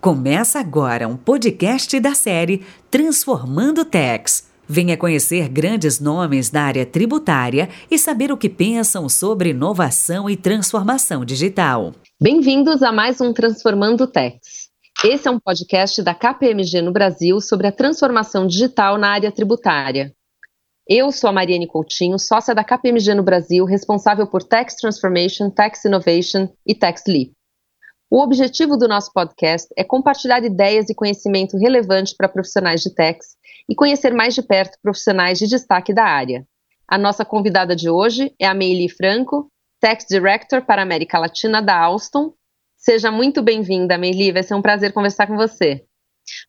Começa agora um podcast da série Transformando Tex. Venha conhecer grandes nomes da área tributária e saber o que pensam sobre inovação e transformação digital. Bem-vindos a mais um Transformando Tex. Esse é um podcast da KPMG no Brasil sobre a transformação digital na área tributária. Eu sou a Mariane Coutinho, sócia da KPMG no Brasil, responsável por Tax Transformation, Tax Innovation e Tax Leap. O objetivo do nosso podcast é compartilhar ideias e conhecimento relevante para profissionais de tax e conhecer mais de perto profissionais de destaque da área. A nossa convidada de hoje é a Meili Franco, Tax Director para a América Latina da Alstom. Seja muito bem-vinda, Meili, vai ser um prazer conversar com você.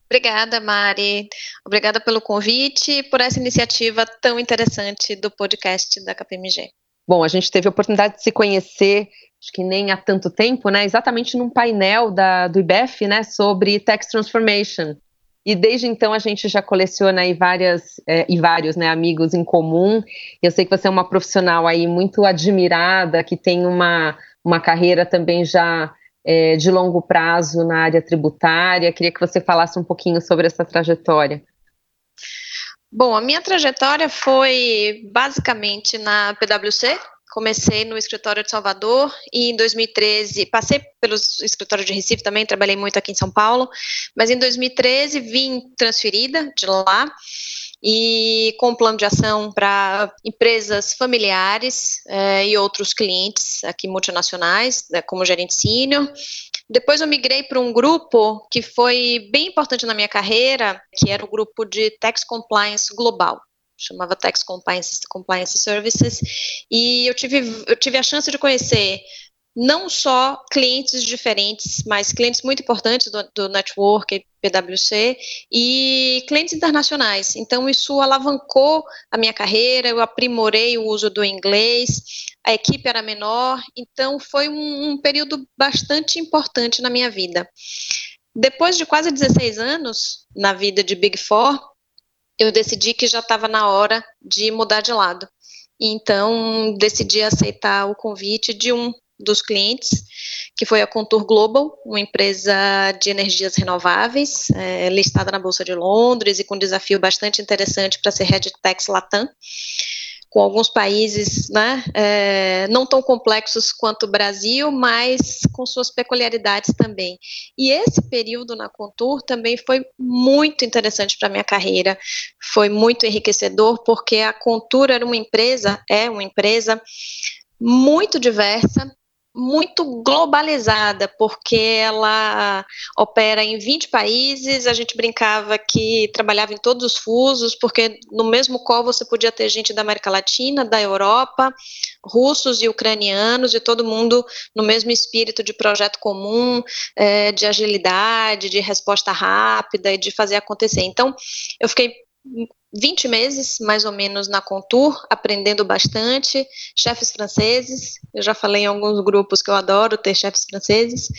Obrigada, Mari. Obrigada pelo convite e por essa iniciativa tão interessante do podcast da KPMG. Bom, a gente teve a oportunidade de se conhecer, acho que nem há tanto tempo, né? Exatamente num painel da, do IBEF, né? Sobre Tax Transformation. E desde então a gente já coleciona aí várias é, e vários né, amigos em comum. Eu sei que você é uma profissional aí muito admirada, que tem uma, uma carreira também já é, de longo prazo na área tributária. Queria que você falasse um pouquinho sobre essa trajetória. Bom, a minha trajetória foi basicamente na PwC. Comecei no escritório de Salvador e em 2013 passei pelos escritórios de Recife também, trabalhei muito aqui em São Paulo, mas em 2013 vim transferida de lá e com um plano de ação para empresas familiares é, e outros clientes aqui multinacionais, né, como gerente sênior. Depois eu migrei para um grupo que foi bem importante na minha carreira, que era o grupo de Tax Compliance Global chamava Tax Compliance, Compliance Services, e eu tive, eu tive a chance de conhecer não só clientes diferentes, mas clientes muito importantes do, do network PwC e clientes internacionais. Então, isso alavancou a minha carreira, eu aprimorei o uso do inglês, a equipe era menor, então foi um, um período bastante importante na minha vida. Depois de quase 16 anos na vida de Big Four, eu decidi que já estava na hora de mudar de lado. Então, decidi aceitar o convite de um dos clientes, que foi a Contour Global, uma empresa de energias renováveis, é, listada na Bolsa de Londres e com um desafio bastante interessante para ser Head Tax Latam, com alguns países né, é, não tão complexos quanto o Brasil, mas com suas peculiaridades também. E esse período na Contour também foi muito interessante para a minha carreira, foi muito enriquecedor, porque a Contour era uma empresa, é uma empresa muito diversa, muito globalizada, porque ela opera em 20 países. A gente brincava que trabalhava em todos os fusos, porque no mesmo call você podia ter gente da América Latina, da Europa, russos e ucranianos, e todo mundo no mesmo espírito de projeto comum, é, de agilidade, de resposta rápida e de fazer acontecer. Então, eu fiquei 20 meses, mais ou menos, na Contour, aprendendo bastante, chefes franceses, eu já falei em alguns grupos que eu adoro ter chefes franceses,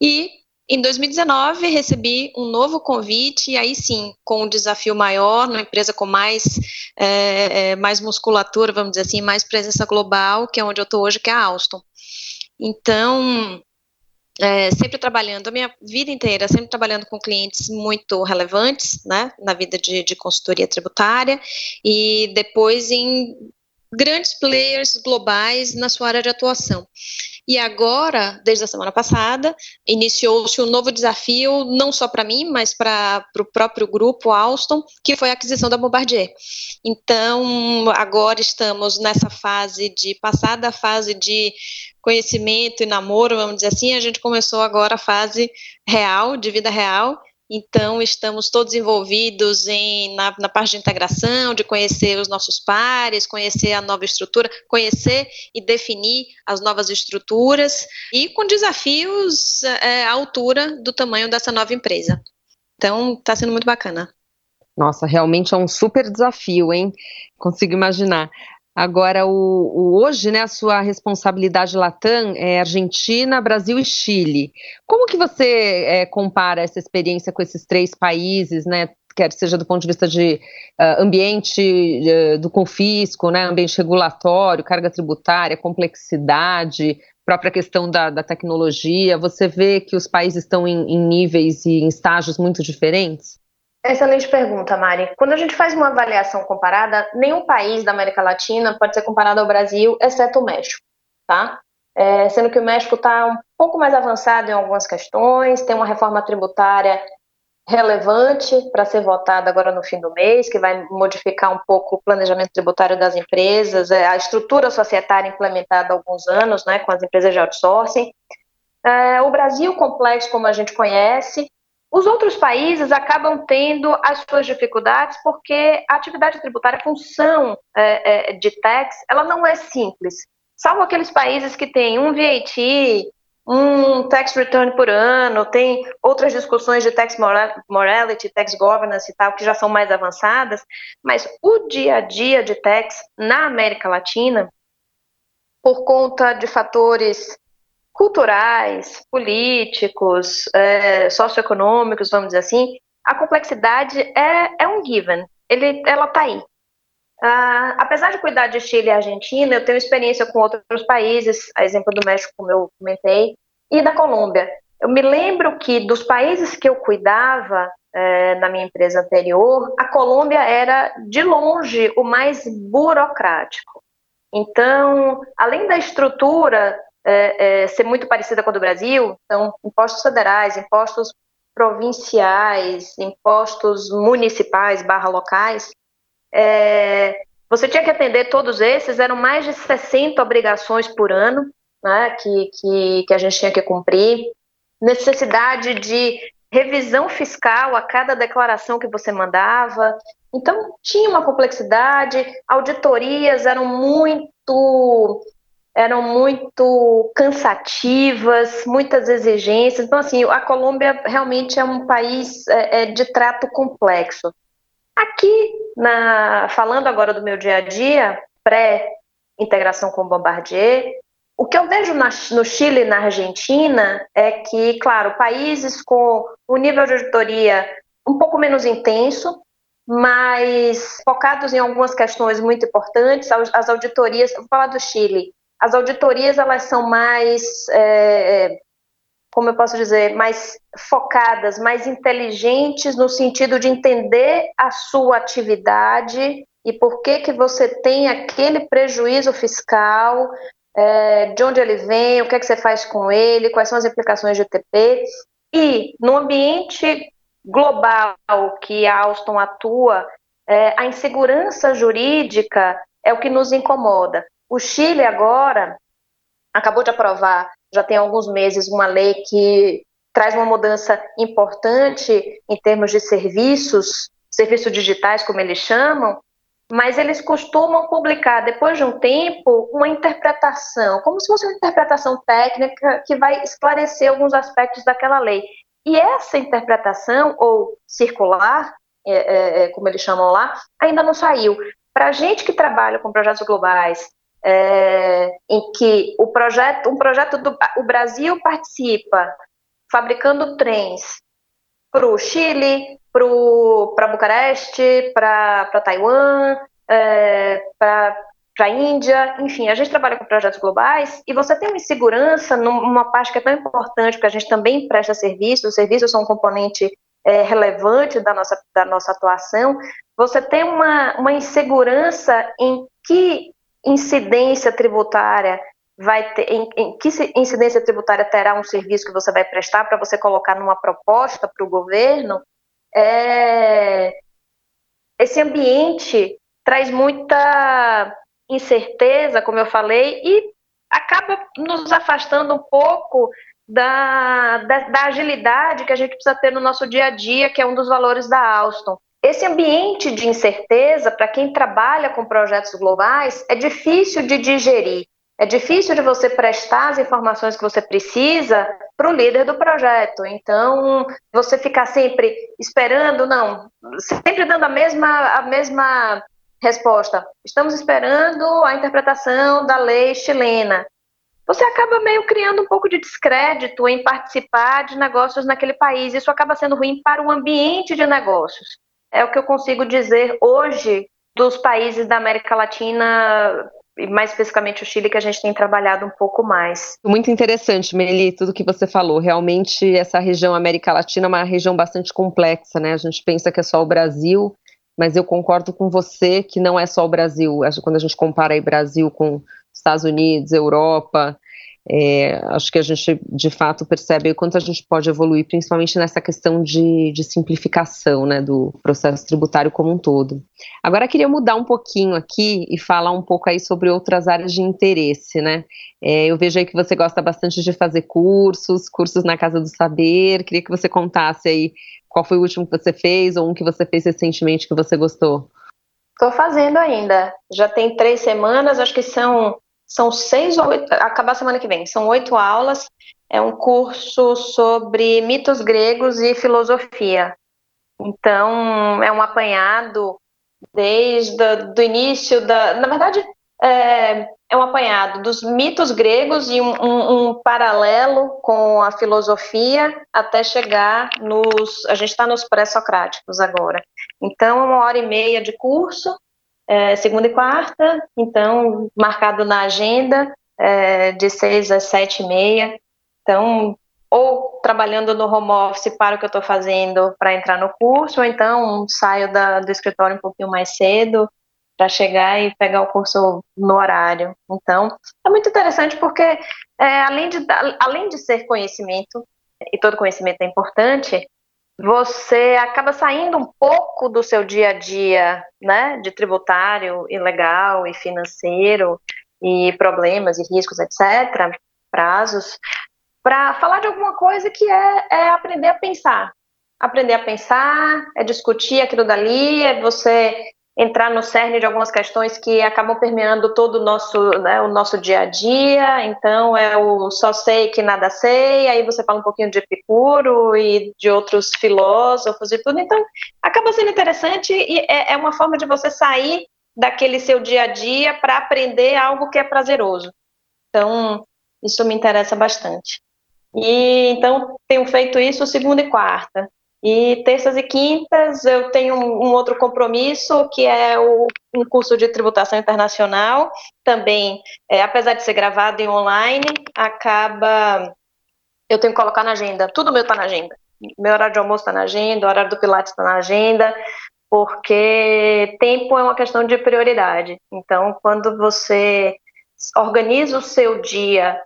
e em 2019 recebi um novo convite, e aí sim, com um desafio maior, numa empresa com mais, é, mais musculatura, vamos dizer assim, mais presença global, que é onde eu estou hoje, que é a Alstom. Então, é, sempre trabalhando, a minha vida inteira, sempre trabalhando com clientes muito relevantes, né, na vida de, de consultoria tributária, e depois em grandes players globais na sua área de atuação. E agora, desde a semana passada, iniciou-se um novo desafio, não só para mim, mas para o próprio grupo Alstom, que foi a aquisição da Bombardier. Então, agora estamos nessa fase de passar da fase de conhecimento e namoro, vamos dizer assim, a gente começou agora a fase real, de vida real, então, estamos todos envolvidos em, na, na, parte de integração, de conhecer os nossos pares, conhecer a nova estrutura, conhecer e definir as novas estruturas, e com desafios é, à altura do tamanho dessa nova empresa. Então, está sendo muito bacana. Nossa, realmente é um super desafio, hein? Consigo imaginar. Agora, o, o, hoje, né, a sua responsabilidade Latam é Argentina, Brasil e Chile. Como que você é, compara essa experiência com esses três países, né, quer seja do ponto de vista de uh, ambiente uh, do confisco, né, ambiente regulatório, carga tributária, complexidade, própria questão da, da tecnologia, você vê que os países estão em, em níveis e em estágios muito diferentes? Excelente pergunta, Mari. Quando a gente faz uma avaliação comparada, nenhum país da América Latina pode ser comparado ao Brasil, exceto o México, tá? É, sendo que o México está um pouco mais avançado em algumas questões, tem uma reforma tributária relevante para ser votada agora no fim do mês, que vai modificar um pouco o planejamento tributário das empresas, é, a estrutura societária implementada há alguns anos, né, com as empresas de outsourcing. É, o Brasil, complexo como a gente conhece, os outros países acabam tendo as suas dificuldades porque a atividade tributária, a função é, é, de tax, ela não é simples. Salvo aqueles países que têm um VAT, um tax return por ano, tem outras discussões de tax morality, tax governance e tal, que já são mais avançadas, mas o dia a dia de tax na América Latina, por conta de fatores culturais, políticos, é, socioeconômicos, vamos dizer assim, a complexidade é, é um given, ele, ela está aí. Ah, apesar de cuidar de Chile e Argentina, eu tenho experiência com outros países, a exemplo do México, como eu comentei, e da Colômbia. Eu me lembro que dos países que eu cuidava é, na minha empresa anterior, a Colômbia era de longe o mais burocrático. Então, além da estrutura é, é, ser muito parecida com a do Brasil, então impostos federais, impostos provinciais, impostos municipais barra locais, é, você tinha que atender todos esses, eram mais de 60 obrigações por ano né, que, que, que a gente tinha que cumprir, necessidade de revisão fiscal a cada declaração que você mandava. Então, tinha uma complexidade, auditorias eram muito eram muito cansativas, muitas exigências. Então, assim, a Colômbia realmente é um país é, é, de trato complexo. Aqui, na, falando agora do meu dia a dia, pré-integração com o Bombardier, o que eu vejo na, no Chile e na Argentina é que, claro, países com um nível de auditoria um pouco menos intenso, mas focados em algumas questões muito importantes, as auditorias, vou falar do Chile, as auditorias elas são mais, é, é, como eu posso dizer, mais focadas, mais inteligentes no sentido de entender a sua atividade e por que que você tem aquele prejuízo fiscal, é, de onde ele vem, o que é que você faz com ele, quais são as implicações de TP. E no ambiente global que a Alstom atua, é, a insegurança jurídica é o que nos incomoda. O Chile agora acabou de aprovar, já tem alguns meses, uma lei que traz uma mudança importante em termos de serviços, serviços digitais, como eles chamam, mas eles costumam publicar, depois de um tempo, uma interpretação, como se fosse uma interpretação técnica que vai esclarecer alguns aspectos daquela lei. E essa interpretação, ou circular, é, é, é como eles chamam lá, ainda não saiu. Para a gente que trabalha com projetos globais, é, em que o projeto, um projeto do o Brasil participa fabricando trens para o Chile, para Bucareste, para Taiwan, é, para a Índia, enfim, a gente trabalha com projetos globais e você tem uma insegurança numa parte que é tão importante, porque a gente também presta serviço, os serviços são um componente é, relevante da nossa, da nossa atuação, você tem uma, uma insegurança em que incidência tributária vai ter, em, em, que incidência tributária terá um serviço que você vai prestar para você colocar numa proposta para o governo, é, esse ambiente traz muita incerteza, como eu falei, e acaba nos afastando um pouco da, da, da, agilidade que a gente precisa ter no nosso dia a dia, que é um dos valores da Alstom. Esse ambiente de incerteza, para quem trabalha com projetos globais, é difícil de digerir. É difícil de você prestar as informações que você precisa para o líder do projeto. Então, você ficar sempre esperando, não, sempre dando a mesma, a mesma resposta. Estamos esperando a interpretação da lei chilena. Você acaba meio criando um pouco de descrédito em participar de negócios naquele país. Isso acaba sendo ruim para o ambiente de negócios é o que eu consigo dizer hoje dos países da América Latina mais especificamente o Chile, que a gente tem trabalhado um pouco mais. Muito interessante, Meli, tudo que você falou. Realmente, essa região América Latina é uma região bastante complexa, né? A gente pensa que é só o Brasil, mas eu concordo com você que não é só o Brasil. Quando a gente compara aí Brasil com Estados Unidos, Europa, é, acho que a gente de fato percebe o quanto a gente pode evoluir, principalmente nessa questão de, de, simplificação né, do processo tributário como um todo. Agora queria mudar um pouquinho aqui e falar um pouco aí sobre outras áreas de interesse, né? É, eu vejo aí que você gosta bastante de fazer cursos, cursos na Casa do Saber. Queria que você contasse aí qual foi o último que você fez ou um que você fez recentemente que você gostou. Estou fazendo ainda. Já tem três semanas, acho que são são seis ou oito, acabar semana que vem, são oito aulas. É um curso sobre mitos gregos e filosofia. Então, é um apanhado desde o início da. Na verdade, é, é um apanhado dos mitos gregos e um, um, um paralelo com a filosofia até chegar nos. A gente está nos pré-socráticos agora. Então, uma hora e meia de curso, é, segunda e quarta, então marcado na agenda é, de seis às sete e meia. Então, ou trabalhando no home office para o que eu estou fazendo para entrar no curso, ou então saio da, do escritório um pouquinho mais cedo para chegar e pegar o curso no horário. Então, é muito interessante porque, é, além, de, além de ser conhecimento, e todo conhecimento é importante, você acaba saindo um pouco do seu dia a dia, né, de tributário e legal e financeiro e problemas e riscos, etc., prazos, para falar de alguma coisa que é, é aprender a pensar. Aprender a pensar, é discutir aquilo dali, é você entrar no cerne de algumas questões que acabam permeando todo o nosso, né, o nosso dia a dia. Então, é o só sei que nada sei, aí você fala um pouquinho de Epicuro e de outros filósofos e tudo. Então, acaba sendo interessante e é, é uma forma de você sair daquele seu dia a dia para aprender algo que é prazeroso. Então, isso me interessa bastante. E então tenho feito isso segunda e quarta. E terças e quintas eu tenho um, outro compromisso, que é o, um curso de tributação internacional. Também, é, apesar de ser gravado em online, acaba. Eu tenho que colocar na agenda. Tudo meu está na agenda. Meu horário de almoço está na agenda, o horário do Pilates está na agenda, porque tempo é uma questão de prioridade. Então, quando você organiza o seu dia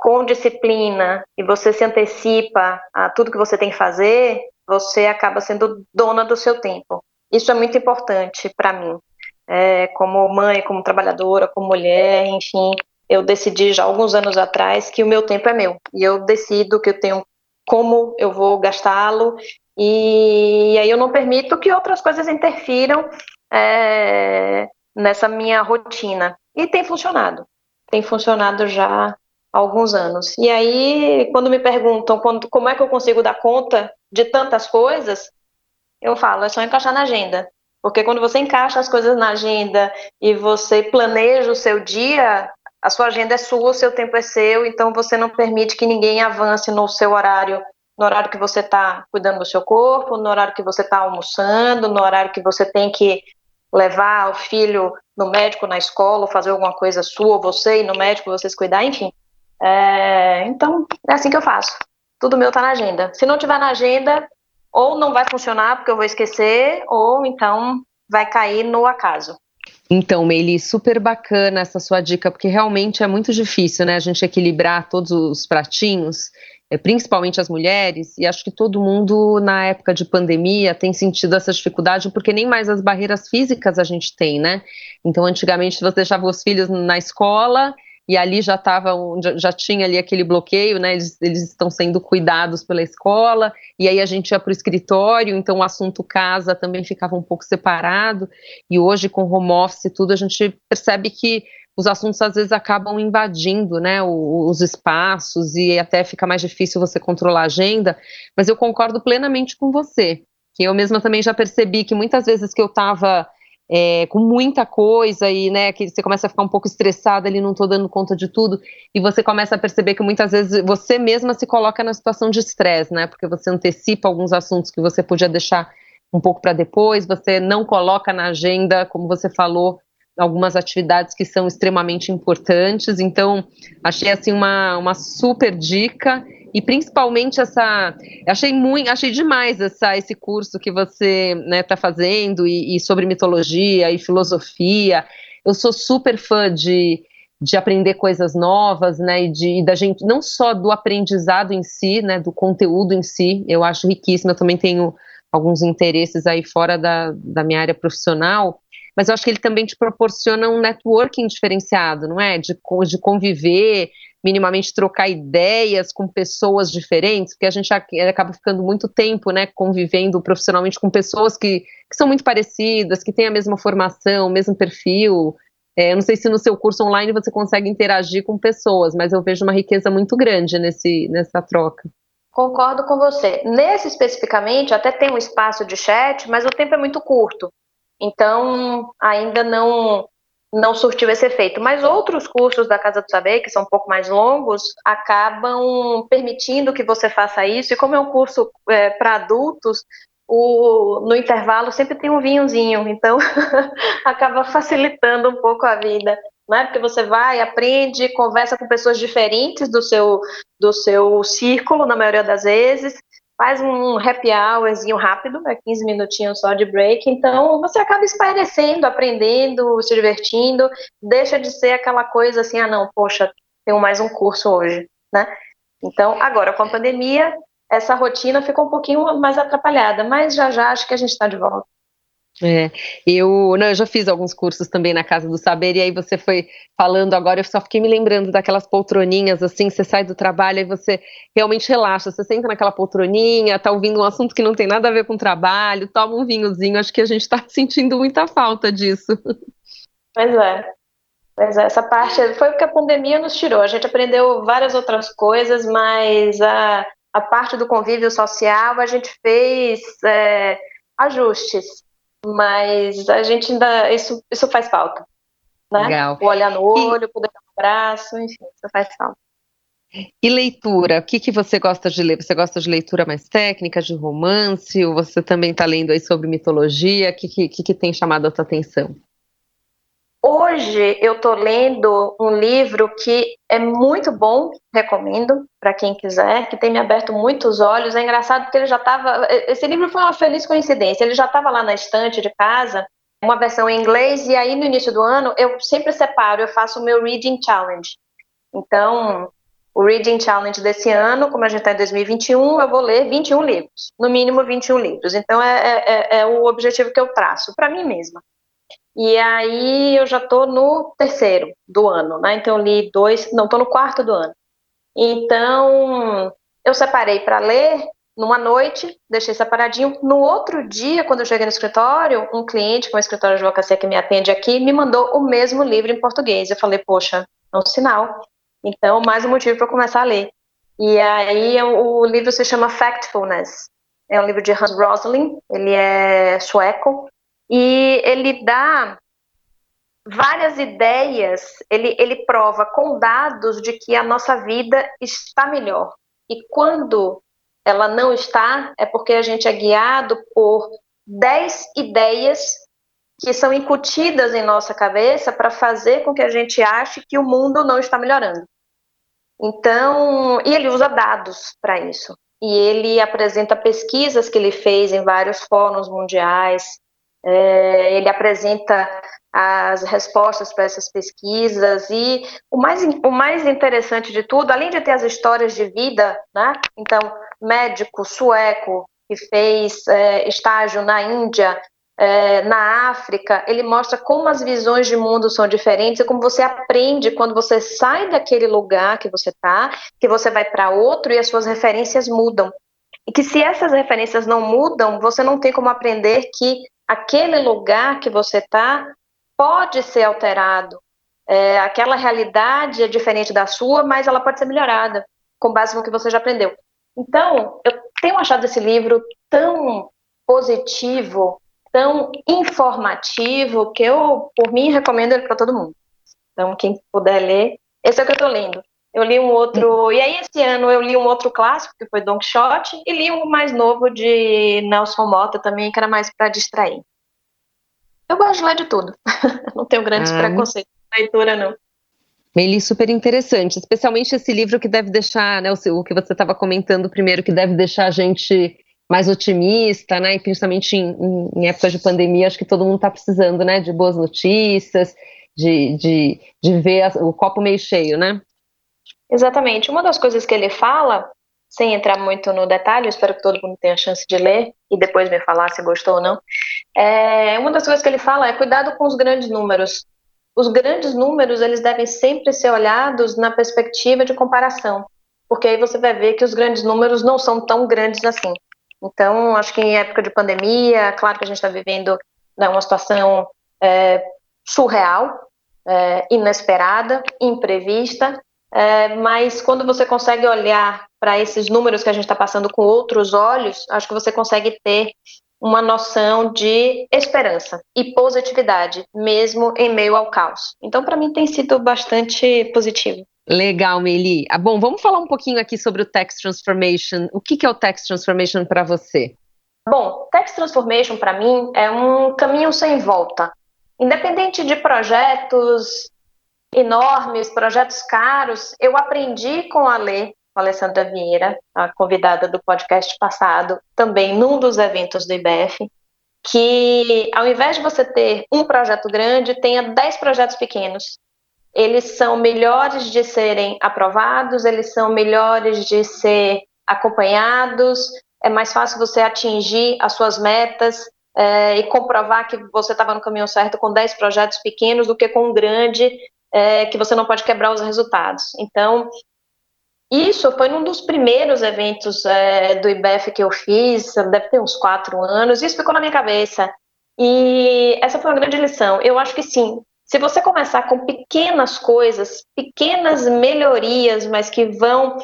com disciplina e você se antecipa a tudo que você tem que fazer, você acaba sendo dona do seu tempo. Isso é muito importante para mim, é, como mãe, como trabalhadora, como mulher, enfim. Eu decidi já alguns anos atrás que o meu tempo é meu e eu decido que eu tenho como eu vou gastá-lo e aí eu não permito que outras coisas interfiram é, nessa minha rotina. E tem funcionado. Tem funcionado já alguns anos. E aí, quando me perguntam quando, como é que eu consigo dar conta de tantas coisas, eu falo, é só encaixar na agenda. Porque quando você encaixa as coisas na agenda e você planeja o seu dia, a sua agenda é sua, o seu tempo é seu, então você não permite que ninguém avance no seu horário, no horário que você está cuidando do seu corpo, no horário que você está almoçando, no horário que você tem que levar o filho no médico, na escola, ou fazer alguma coisa sua, você ir no médico, vocês cuidar, enfim. É, então, é assim que eu faço. Tudo meu tá na agenda. Se não tiver na agenda, ou não vai funcionar porque eu vou esquecer, ou então vai cair no acaso. Então, Meili, super bacana essa sua dica, porque realmente é muito difícil, né, a gente equilibrar todos os pratinhos, é, principalmente as mulheres, e acho que todo mundo, na época de pandemia, tem sentido essa dificuldade, porque nem mais as barreiras físicas a gente tem, né? Então, antigamente, você deixava os filhos na escola e ali já estava, já, já, tinha ali aquele bloqueio, né? Eles, eles estão sendo cuidados pela escola, e aí a gente ia para o escritório, então o assunto casa também ficava um pouco separado, e hoje com home office e tudo, a gente percebe que os assuntos às vezes acabam invadindo, né, os espaços, e até fica mais difícil você controlar a agenda, mas eu concordo plenamente com você, que eu mesma também já percebi que muitas vezes que eu estava é, com muita coisa e né, que você começa a ficar um pouco estressada ali, não estou dando conta de tudo, e você começa a perceber que muitas vezes você mesma se coloca na situação de estresse, né? Porque você antecipa alguns assuntos que você podia deixar um pouco para depois, você não coloca na agenda, como você falou, algumas atividades que são extremamente importantes. Então, achei assim uma, uma super dica e principalmente essa, achei muito, achei demais essa, esse curso que você está né, tá fazendo e, e, sobre mitologia e filosofia. Eu sou super fã de, de aprender coisas novas, né, e de e da gente não só do aprendizado em si, né, do conteúdo em si. Eu acho riquíssimo. Eu também tenho alguns interesses aí fora da, da minha área profissional mas eu acho que ele também te proporciona um networking diferenciado, não é? De, de conviver, minimamente trocar ideias com pessoas diferentes, porque a gente acaba ficando muito tempo, né, convivendo profissionalmente com pessoas que, que são muito parecidas, que têm a mesma formação, o mesmo perfil. É, eu não sei se no seu curso online você consegue interagir com pessoas, mas eu vejo uma riqueza muito grande nesse, nessa troca. Concordo com você. Nesse especificamente, até tem um espaço de chat, mas o tempo é muito curto. Então, ainda não não surtiu esse efeito. Mas outros cursos da Casa do Saber, que são um pouco mais longos, acabam permitindo que você faça isso. E como é um curso é, para adultos, o, no intervalo sempre tem um vinhozinho, então acaba facilitando um pouco a vida. Né? Porque você vai, aprende, conversa com pessoas diferentes do seu, do seu círculo, na maioria das vezes, faz um happy hourzinho rápido, é 15 minutinhos só de break, então você acaba espairecendo, aprendendo, se divertindo, deixa de ser aquela coisa assim, ah não, poxa, tenho mais um curso hoje, né? Então, agora com a pandemia, essa rotina ficou um pouquinho mais atrapalhada, mas já já acho que a gente está de volta. É, eu, não, eu já fiz alguns cursos também na Casa do Saber, e aí você foi falando agora, eu só fiquei me lembrando daquelas poltroninhas, assim, você sai do trabalho e você realmente relaxa, você senta naquela poltroninha, tá ouvindo um assunto que não tem nada a ver com o trabalho, toma um vinhozinho, acho que a gente tá sentindo muita falta disso. Pois é, pois é, essa parte foi o que a pandemia nos tirou, a gente aprendeu várias outras coisas, mas a, a parte do convívio social a gente fez é, ajustes, mas a gente ainda. Isso, isso faz falta. Né? Legal. O olhar no olho, e... poder dar um abraço, enfim, isso faz falta. E leitura, o que, que você gosta de ler? Você gosta de leitura mais técnica, de romance? Ou você também está lendo aí sobre mitologia? O que, que, que tem chamado a sua atenção? Hoje eu estou lendo um livro que é muito bom, recomendo para quem quiser, que tem me aberto muitos olhos. É engraçado porque ele já estava. Esse livro foi uma feliz coincidência. Ele já estava lá na estante de casa, uma versão em inglês, e aí no início do ano eu sempre separo, eu faço o meu Reading Challenge. Então, o Reading Challenge desse ano, como a gente está em 2021, eu vou ler 21 livros, no mínimo 21 livros. Então, é, é, é, é o objetivo que eu traço para mim mesma. E aí eu já estou no terceiro do ano, né? Então eu li dois, não, estou no quarto do ano. Então eu separei para ler numa noite, deixei separadinho. No outro dia, quando eu cheguei no escritório, um cliente com o escritório de advocacia que me atende aqui me mandou o mesmo livro em português. Eu falei, poxa, é um sinal. Então, mais um motivo para começar a ler. E aí o livro se chama Factfulness. É um livro de Hans Rosling, ele é sueco, e ele dá várias ideias, ele, ele prova com dados de que a nossa vida está melhor. E quando ela não está, é porque a gente é guiado por 10 ideias que são incutidas em nossa cabeça para fazer com que a gente ache que o mundo não está melhorando. Então, e ele usa dados para isso. E ele apresenta pesquisas que ele fez em vários fóruns mundiais, é, ele apresenta as respostas para essas pesquisas e o mais, o mais interessante de tudo, além de ter as histórias de vida, né? Então, médico sueco que fez é, estágio na Índia, é, na África, ele mostra como as visões de mundo são diferentes e como você aprende quando você sai daquele lugar que você está, que você vai para outro e as suas referências mudam. E que se essas referências não mudam, você não tem como aprender que aquele lugar que você está pode ser alterado. É, aquela realidade é diferente da sua, mas ela pode ser melhorada com base no que você já aprendeu. Então, eu tenho achado esse livro tão positivo, tão informativo, que eu, por mim, recomendo ele para todo mundo. Então, quem puder ler, esse é o que eu estou lendo. Eu li um outro, e aí esse ano eu li um outro clássico, que foi Don Quixote, e li um mais novo de Nelson Mota também, que era mais para distrair. Eu gosto de ler de tudo. não tenho grandes ah, preconceitos de leitura, não. Meli, super interessante, especialmente esse livro que deve deixar, né, o, que você estava comentando primeiro, que deve deixar a gente mais otimista, né, e principalmente em, em, épocas de pandemia, acho que todo mundo está precisando, né, de boas notícias, de, de, de ver a, o copo meio cheio, né? Exatamente. Uma das coisas que ele fala, sem entrar muito no detalhe, espero que todo mundo tenha a chance de ler e depois me falar se gostou ou não, é, uma das coisas que ele fala é cuidado com os grandes números os grandes números eles devem sempre ser olhados na perspectiva de comparação, porque aí você vai ver que os grandes números não são tão grandes assim. Então, acho que em época de pandemia, claro que a gente está vivendo né, uma situação é, surreal, é, inesperada, imprevista, é, mas quando você consegue olhar para esses números que a gente está passando com outros olhos, acho que você consegue ter uma noção de esperança e positividade, mesmo em meio ao caos. Então, para mim, tem sido bastante positivo. Legal, Meli. Ah, bom, vamos falar um pouquinho aqui sobre o Text Transformation. O que, que é o Text Transformation para você? Bom, Text Transformation para mim é um caminho sem volta. Independente de projetos enormes, projetos caros, eu aprendi com a Lê com a Alessandra Vieira, a convidada do podcast passado, também num dos eventos do IBF, que ao invés de você ter um projeto grande, tenha dez projetos pequenos. Eles são melhores de serem aprovados, eles são melhores de ser acompanhados, é mais fácil você atingir as suas metas é, e comprovar que você estava no caminho certo com 10 projetos pequenos do que com um grande é, que você não pode quebrar os resultados. Então, isso foi num dos primeiros eventos é, do IBF que eu fiz, deve ter uns quatro anos, isso ficou na minha cabeça. E essa foi uma grande lição. Eu acho que sim, se você começar com pequenas coisas, pequenas melhorias, mas que vão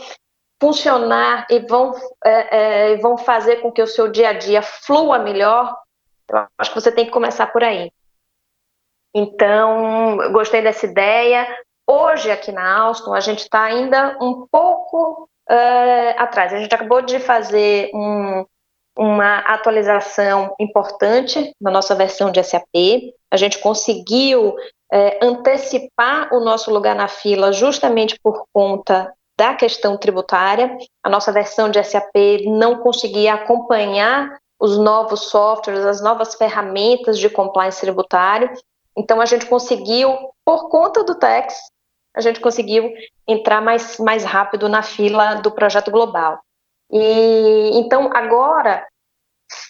funcionar e vão, é, é, vão fazer com que o seu dia a dia flua melhor, eu acho que você tem que começar por aí. Então, gostei dessa ideia. Hoje, aqui na Alstom, a gente está ainda um pouco uh, atrás. A gente acabou de fazer um, uma atualização importante na nossa versão de SAP. A gente conseguiu uh, antecipar o nosso lugar na fila justamente por conta da questão tributária. A nossa versão de SAP não conseguia acompanhar os novos softwares, as novas ferramentas de compliance tributário. Então, a gente conseguiu, por conta do TEX, a gente conseguiu entrar mais, mais rápido na fila do projeto global. E então agora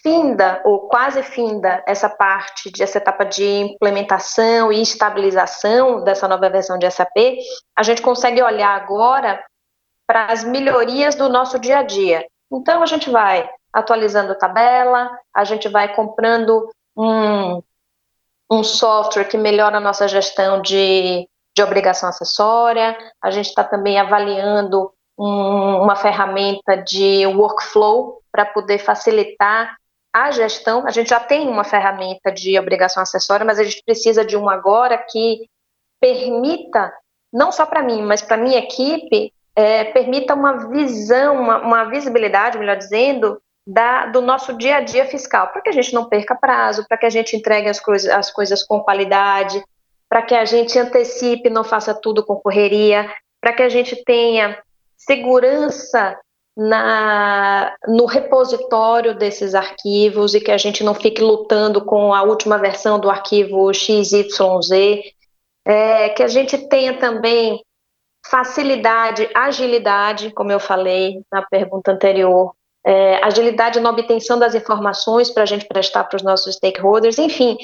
finda ou quase finda essa parte de essa etapa de implementação e estabilização dessa nova versão de SAP, a gente consegue olhar agora para as melhorias do nosso dia a dia. Então a gente vai atualizando tabela, a gente vai comprando um, um software que melhora a nossa gestão de de obrigação acessória, a gente está também avaliando um, uma ferramenta de workflow para poder facilitar a gestão. A gente já tem uma ferramenta de obrigação acessória, mas a gente precisa de uma agora que permita, não só para mim, mas para minha equipe, é, permita uma visão, uma, uma visibilidade, melhor dizendo, da, do nosso dia a dia fiscal, para que a gente não perca prazo, para que a gente entregue as, coisas, as coisas com qualidade, para que a gente antecipe, não faça tudo com correria, para que a gente tenha segurança na, no repositório desses arquivos e que a gente não fique lutando com a última versão do arquivo XYZ, é, que a gente tenha também facilidade, agilidade, como eu falei na pergunta anterior, é, agilidade na obtenção das informações para a gente prestar para os nossos stakeholders, enfim,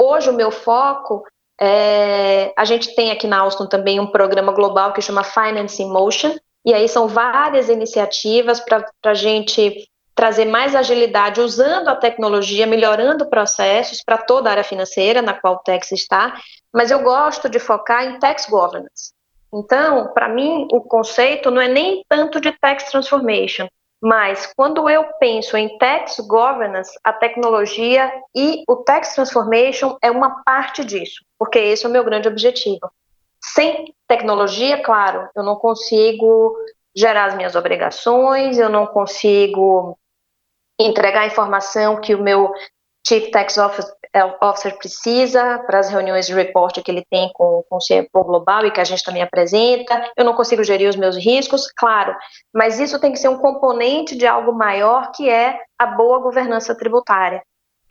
hoje o meu foco é, a gente tem aqui na Alstom também um programa global que chama Finance in Motion, e aí são várias iniciativas para a gente trazer mais agilidade usando a tecnologia, melhorando processos para toda a área financeira na qual o Tex está, mas eu gosto de focar em Tax Governance. Então, para mim, o conceito não é nem tanto de Tax Transformation, mas quando eu penso em tax governance, a tecnologia e o tax transformation é uma parte disso, porque esse é o meu grande objetivo. Sem tecnologia, claro, eu não consigo gerar as minhas obrigações, eu não consigo entregar a informação que o meu Chief Tax Officer precisa para as reuniões de report que ele tem com, com o CFO global e que a gente também apresenta. Eu não consigo gerir os meus riscos, claro, mas isso tem que ser um componente de algo maior que é a boa governança tributária.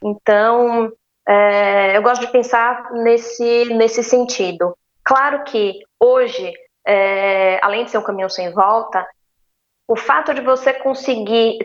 Então, é, eu gosto de pensar nesse, nesse sentido. Claro que hoje, é, além de ser um caminho sem volta, o fato de você conseguir,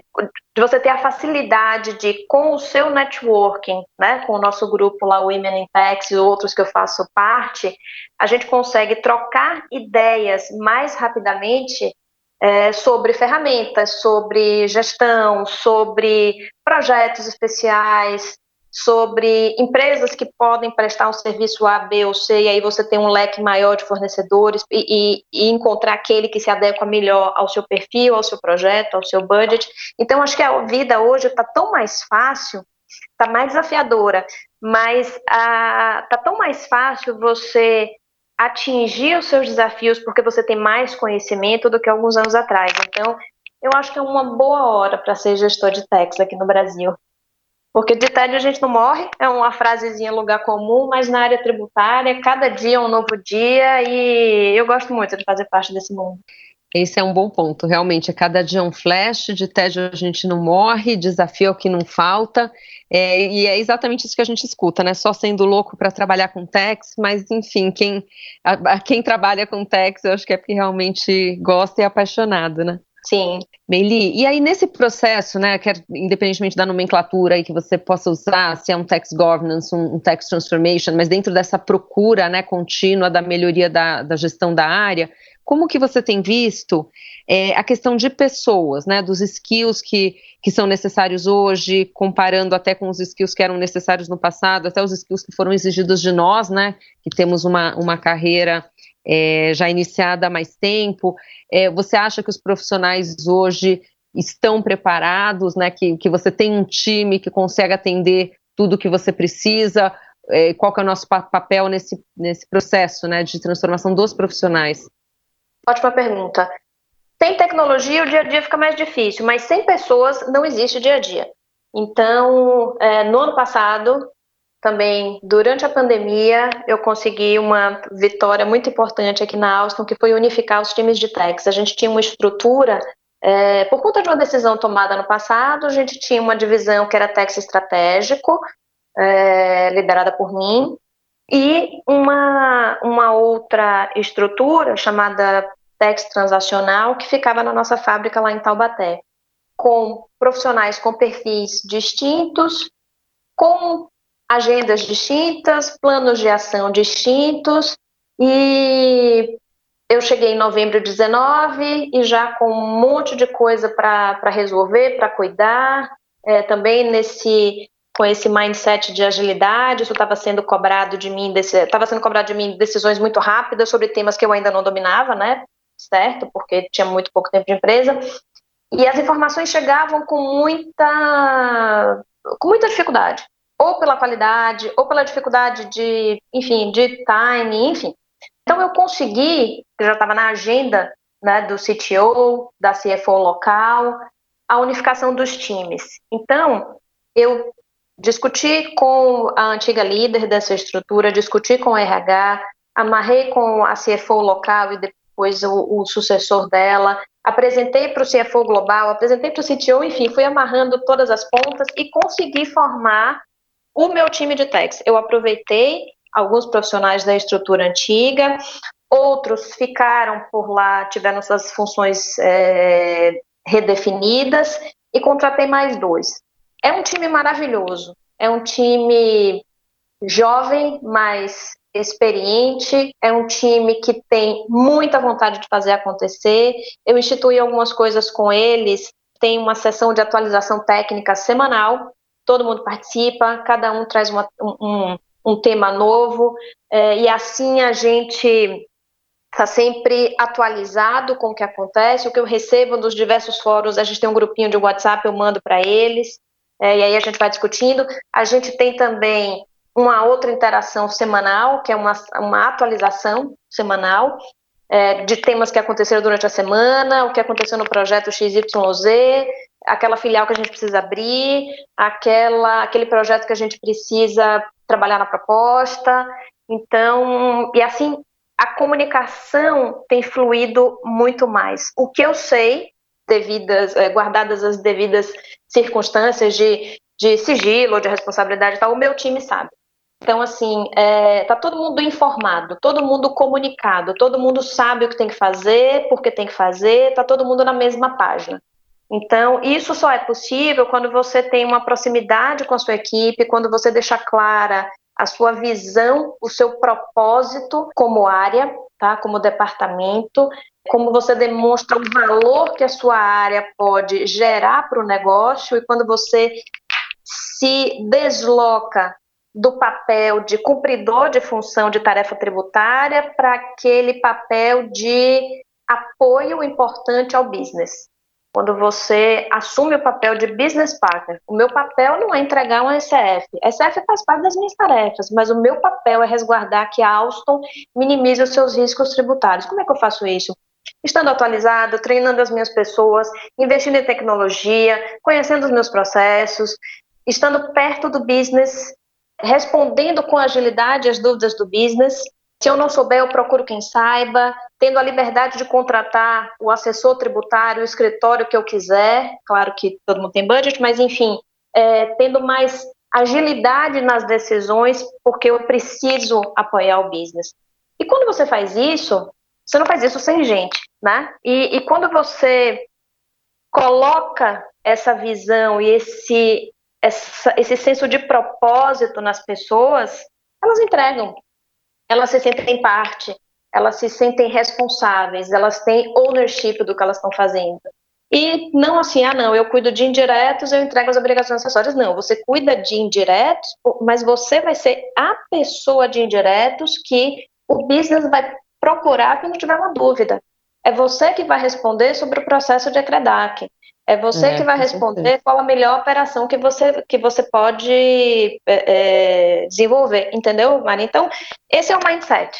de você ter a facilidade de, com o seu networking, né, com o nosso grupo lá, Women Impact e outros que eu faço parte, a gente consegue trocar ideias mais rapidamente é, sobre ferramentas, sobre gestão, sobre projetos especiais, sobre empresas que podem prestar um serviço A, B ou C, e aí você tem um leque maior de fornecedores e, e, e, encontrar aquele que se adequa melhor ao seu perfil, ao seu projeto, ao seu budget. Então, acho que a vida hoje está tão mais fácil, está mais desafiadora, mas está tão mais fácil você atingir os seus desafios porque você tem mais conhecimento do que alguns anos atrás. Então, eu acho que é uma boa hora para ser gestor de techs aqui no Brasil. Porque de tédio a gente não morre, é uma frasezinha lugar comum, mas na área tributária, cada dia é um novo dia e eu gosto muito de fazer parte desse mundo. Esse é um bom ponto, realmente. É cada dia um flash, de tédio a gente não morre, desafio é o que não falta. É, e é exatamente isso que a gente escuta, né? Só sendo louco para trabalhar com techs, mas enfim, quem, a, a, quem trabalha com techs, eu acho que é porque realmente gosta e é apaixonado, né? Sim. Meili, e aí nesse processo, né, que é, independentemente da nomenclatura aí que você possa usar, se é um tax governance, um, um tax transformation, mas dentro dessa procura, né, contínua da melhoria da, da gestão da área, como que você tem visto é, a questão de pessoas, né, dos skills que, que são necessários hoje, comparando até com os skills que eram necessários no passado, até os skills que foram exigidos de nós, né, que temos uma, uma carreira é, já iniciada há mais tempo. É, você acha que os profissionais hoje estão preparados, né, que, que você tem um time que consegue atender tudo o que você precisa? É, qual que é o nosso papel nesse, nesse processo né, de transformação dos profissionais? Ótima pergunta. Sem tecnologia, o dia a dia fica mais difícil, mas sem pessoas não existe dia a dia. Então, é, no ano passado, também durante a pandemia, eu consegui uma vitória muito importante aqui na Alstom, que foi unificar os times de techs. A gente tinha uma estrutura, é, por conta de uma decisão tomada no passado, a gente tinha uma divisão que era Tex Estratégico, é, liderada por mim, e uma, uma outra estrutura chamada Tex Transacional, que ficava na nossa fábrica lá em Taubaté, com profissionais com perfis distintos, com agendas distintas, planos de ação distintos, e eu cheguei em novembro de 19 e já com um monte de coisa para resolver, para cuidar, é, também nesse com esse mindset de agilidade, isso estava sendo cobrado de mim, estava sendo cobrado de mim decisões muito rápidas sobre temas que eu ainda não dominava, né? Certo? Porque tinha muito pouco tempo de empresa. E as informações chegavam com muita com muita dificuldade, ou pela qualidade, ou pela dificuldade de, enfim, de time, enfim. Então eu consegui, que já estava na agenda né, do CTO, da CFO local, a unificação dos times. Então, eu discuti com a antiga líder dessa estrutura, discuti com o RH, amarrei com a CFO local e depois o, o sucessor dela, apresentei para o CFO global, apresentei para o CTO, enfim, fui amarrando todas as pontas e consegui formar o meu time de techs. Eu aproveitei alguns profissionais da estrutura antiga, outros ficaram por lá, tiveram suas funções é, redefinidas e contratei mais dois. É um time maravilhoso. É um time jovem, mas experiente. É um time que tem muita vontade de fazer acontecer. Eu instituí algumas coisas com eles. Tem uma sessão de atualização técnica semanal. Todo mundo participa, cada um traz uma, um, um tema novo. É, e assim a gente está sempre atualizado com o que acontece, o que eu recebo dos diversos fóruns, a gente tem um grupinho de WhatsApp, eu mando para eles é, e aí a gente vai discutindo. A gente tem também uma outra interação semanal, que é uma, uma atualização semanal é, de temas que aconteceram durante a semana, o que aconteceu no projeto XYZ, aquela filial que a gente precisa abrir, aquela, aquele projeto que a gente precisa trabalhar na proposta. Então, e assim, a comunicação tem fluído muito mais. O que eu sei, devidas, é, guardadas as devidas circunstâncias de, de sigilo, de responsabilidade e tal, o meu time sabe. Então, assim, é, tá todo mundo informado, todo mundo comunicado, todo mundo sabe o que tem que fazer, por que tem que fazer, tá todo mundo na mesma página. Então, isso só é possível quando você tem uma proximidade com a sua equipe, quando você deixa clara a sua visão, o seu propósito como área, tá? Como departamento, como você demonstra o valor que a sua área pode gerar para o negócio e quando você se desloca do papel de cumpridor de função de tarefa tributária para aquele papel de apoio importante ao business. Quando você assume o papel de business partner, o meu papel não é entregar um SF. SF faz parte das minhas tarefas, mas o meu papel é resguardar que a Alstom minimize os seus riscos tributários. Como é que eu faço isso? Estando atualizado, treinando as minhas pessoas, investindo em tecnologia, conhecendo os meus processos, estando perto do business, respondendo com agilidade as dúvidas do business. Se eu não souber, eu procuro quem saiba, tendo a liberdade de contratar o assessor tributário, o escritório que eu quiser. Claro que todo mundo tem budget, mas enfim, é, tendo mais agilidade nas decisões, porque eu preciso apoiar o business. E quando você faz isso, você não faz isso sem gente, né? E, e quando você coloca essa visão e esse essa, esse senso de propósito nas pessoas, elas entregam, elas se sentem parte, elas se sentem responsáveis, elas têm ownership do que elas estão fazendo. E não assim, ah, não, eu cuido de indiretos, eu entrego as obrigações acessórias. Não, você cuida de indiretos, mas você vai ser a pessoa de indiretos que o business vai procurar quando tiver uma dúvida. É você que vai responder sobre o processo de ECREDAC. É você é, que vai responder certeza. qual a melhor operação que você, que você pode é, é, desenvolver, entendeu, Mari? Então, esse é o mindset.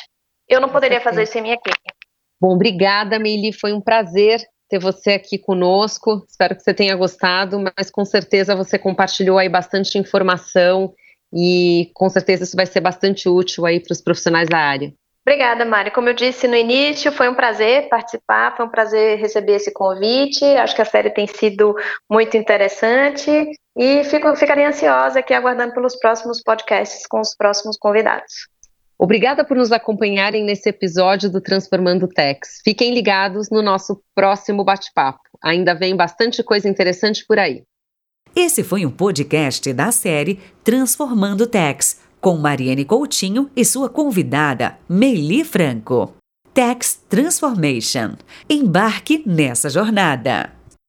Eu não poderia fazer isso sem minha equipe. Bom, obrigada, Mili. Foi um prazer ter você aqui conosco. Espero que você tenha gostado, mas com certeza você compartilhou aí bastante informação e com certeza isso vai ser bastante útil aí para os profissionais da área. Obrigada, Mari. Como eu disse no início, foi um prazer participar, foi um prazer receber esse convite. Acho que a série tem sido muito interessante e fico, ficaria ansiosa aqui aguardando pelos próximos podcasts com os próximos convidados. Obrigada por nos acompanharem nesse episódio do Transformando Tex. Fiquem ligados no nosso próximo bate-papo. Ainda vem bastante coisa interessante por aí. Esse foi um podcast da série Transformando Tex com Mariane Coutinho e sua convidada, Meili Franco. Tax Transformation. Embarque nessa jornada.